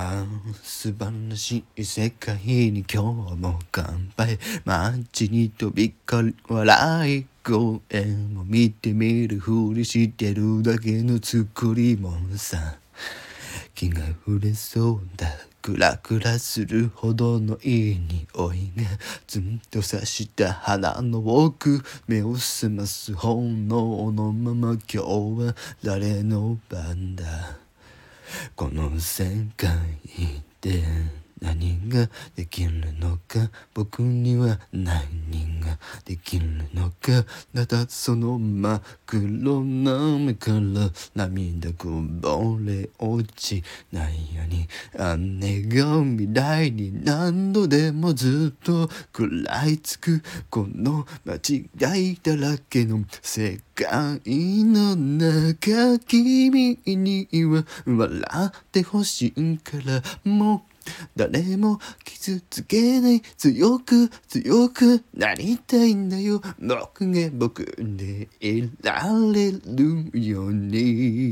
ああ素晴らしい世界に今日も乾杯。街に飛び交う笑い声も見てみるふりしてるだけの作り物さ。気が触れそうだ。クラクラするほどのいい匂いが。ずっと刺した鼻の奥。目を覚ます本能のまま。今日は誰の番だ？この世界でができるのか？僕には何ができるのか？ただその真っ黒な目から涙こぼれ落ちないように姉が未来に何度でもずっと食らいつくこの間違いだらけの世界の中君には笑ってほしいからもう誰も傷つけない強く強くなりたいんだよ。僕が僕でいられるように。